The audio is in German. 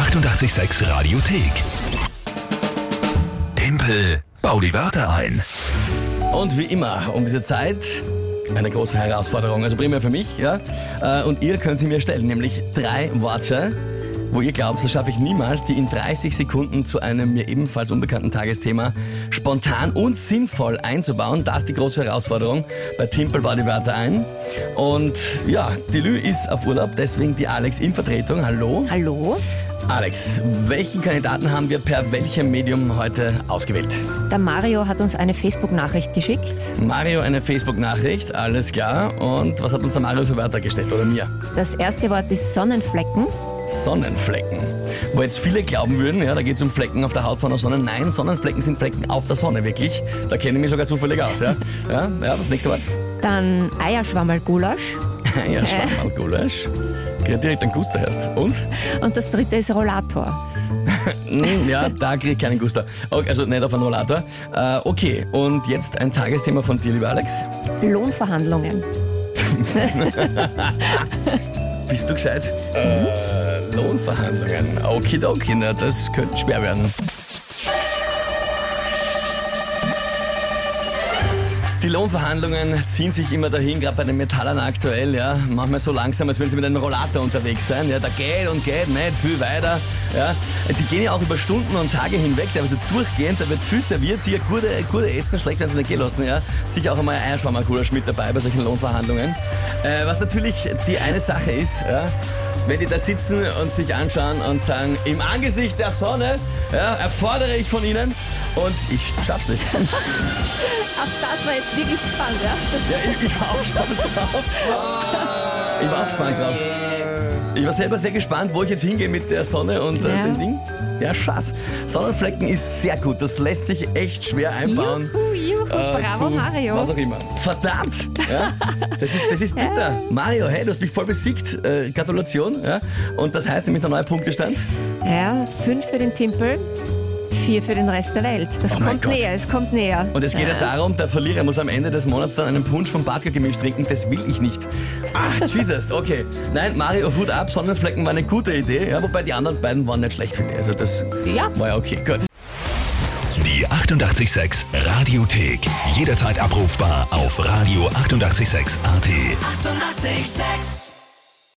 886 Radiothek. Tempel, bau die Wörter ein. Und wie immer, um diese Zeit eine große Herausforderung. Also primär für mich, ja. Äh, Und ihr könnt sie mir stellen, nämlich drei Worte, wo ihr glaubt, das schaffe ich niemals, die in 30 Sekunden zu einem mir ebenfalls unbekannten Tagesthema spontan und sinnvoll einzubauen. Das ist die große Herausforderung. Bei Timpel war die Wörter ein. Und ja, die Lü ist auf Urlaub, deswegen die Alex in Vertretung. Hallo. Hallo? Alex, welchen Kandidaten haben wir per welchem Medium heute ausgewählt? Der Mario hat uns eine Facebook-Nachricht geschickt. Mario eine Facebook-Nachricht, alles klar. Und was hat uns der Mario für Wörter gestellt oder mir? Das erste Wort ist Sonnenflecken. Sonnenflecken. Wo jetzt viele glauben würden, ja, da geht es um Flecken auf der Haut von der Sonne. Nein, Sonnenflecken sind Flecken auf der Sonne, wirklich. Da kenne ich mich sogar zufällig aus. Ja, ja, ja das nächste Wort. Dann Eierschwammerl-Gulasch. Ja, Schwammerl-Gulasch. Krieg direkt einen Guster erst. Und? Und das dritte ist Rollator. Hm, Ja, da krieg ich keinen Guster. Okay, also nicht auf einen Rollator. Äh, okay, und jetzt ein Tagesthema von dir, lieber Alex. Lohnverhandlungen. Bist du gescheit? Äh, Lohnverhandlungen. Okidoki, na, das könnte schwer werden. Die Lohnverhandlungen ziehen sich immer dahin, gerade bei den Metallern aktuell, ja. Manchmal so langsam, als würden sie mit einem Rollator unterwegs sein. Ja, da geht und geht nicht viel weiter. Ja. Die gehen ja auch über Stunden und Tage hinweg, also durchgehend, da wird viel serviert, sicher gute, gute Essen, schlecht werden sie nicht gehen lassen, ja. Sicher auch einmal ein Eierschwammergulasch mit dabei bei solchen Lohnverhandlungen. Äh, was natürlich die eine Sache ist, ja, wenn die da sitzen und sich anschauen und sagen, im Angesicht der Sonne ja, erfordere ich von ihnen und ich schaff's nicht. Auf das war jetzt wirklich spannend, ja? Ja, ich, ich war auch gespannt drauf. Ich war auch gespannt drauf. Ich war selber sehr gespannt, wo ich jetzt hingehe mit der Sonne und äh, Ja. dem Ding. Ja, Schatz. Sonnenflecken ist sehr gut. Das lässt sich echt schwer einbauen. Juhu, juhu, äh, bravo zu Mario. Was auch immer. Verdammt! Ja, das, ist, das ist bitter. Mario, hey, du hast mich voll besiegt. Äh, Gratulation. Ja. Und das heißt nämlich der neue Punktestand. Ja, fünf für den Timpel, vier für den Rest der Welt. Das Oh kommt näher, es kommt näher. Und es geht ja darum, der Verlierer muss am Ende des Monats dann einen Punsch vom Badger-Gemisch trinken. Das will ich nicht. Ah, Jesus, okay. Nein, Mario, Hut ab, Sonnenflecken war eine gute Idee. Ja, wobei die anderen beiden waren nicht schlecht, finde ich. Also das Ja. war ja okay, gut. Die 886 Radiothek. Jederzeit abrufbar auf radio886.at. 886! 886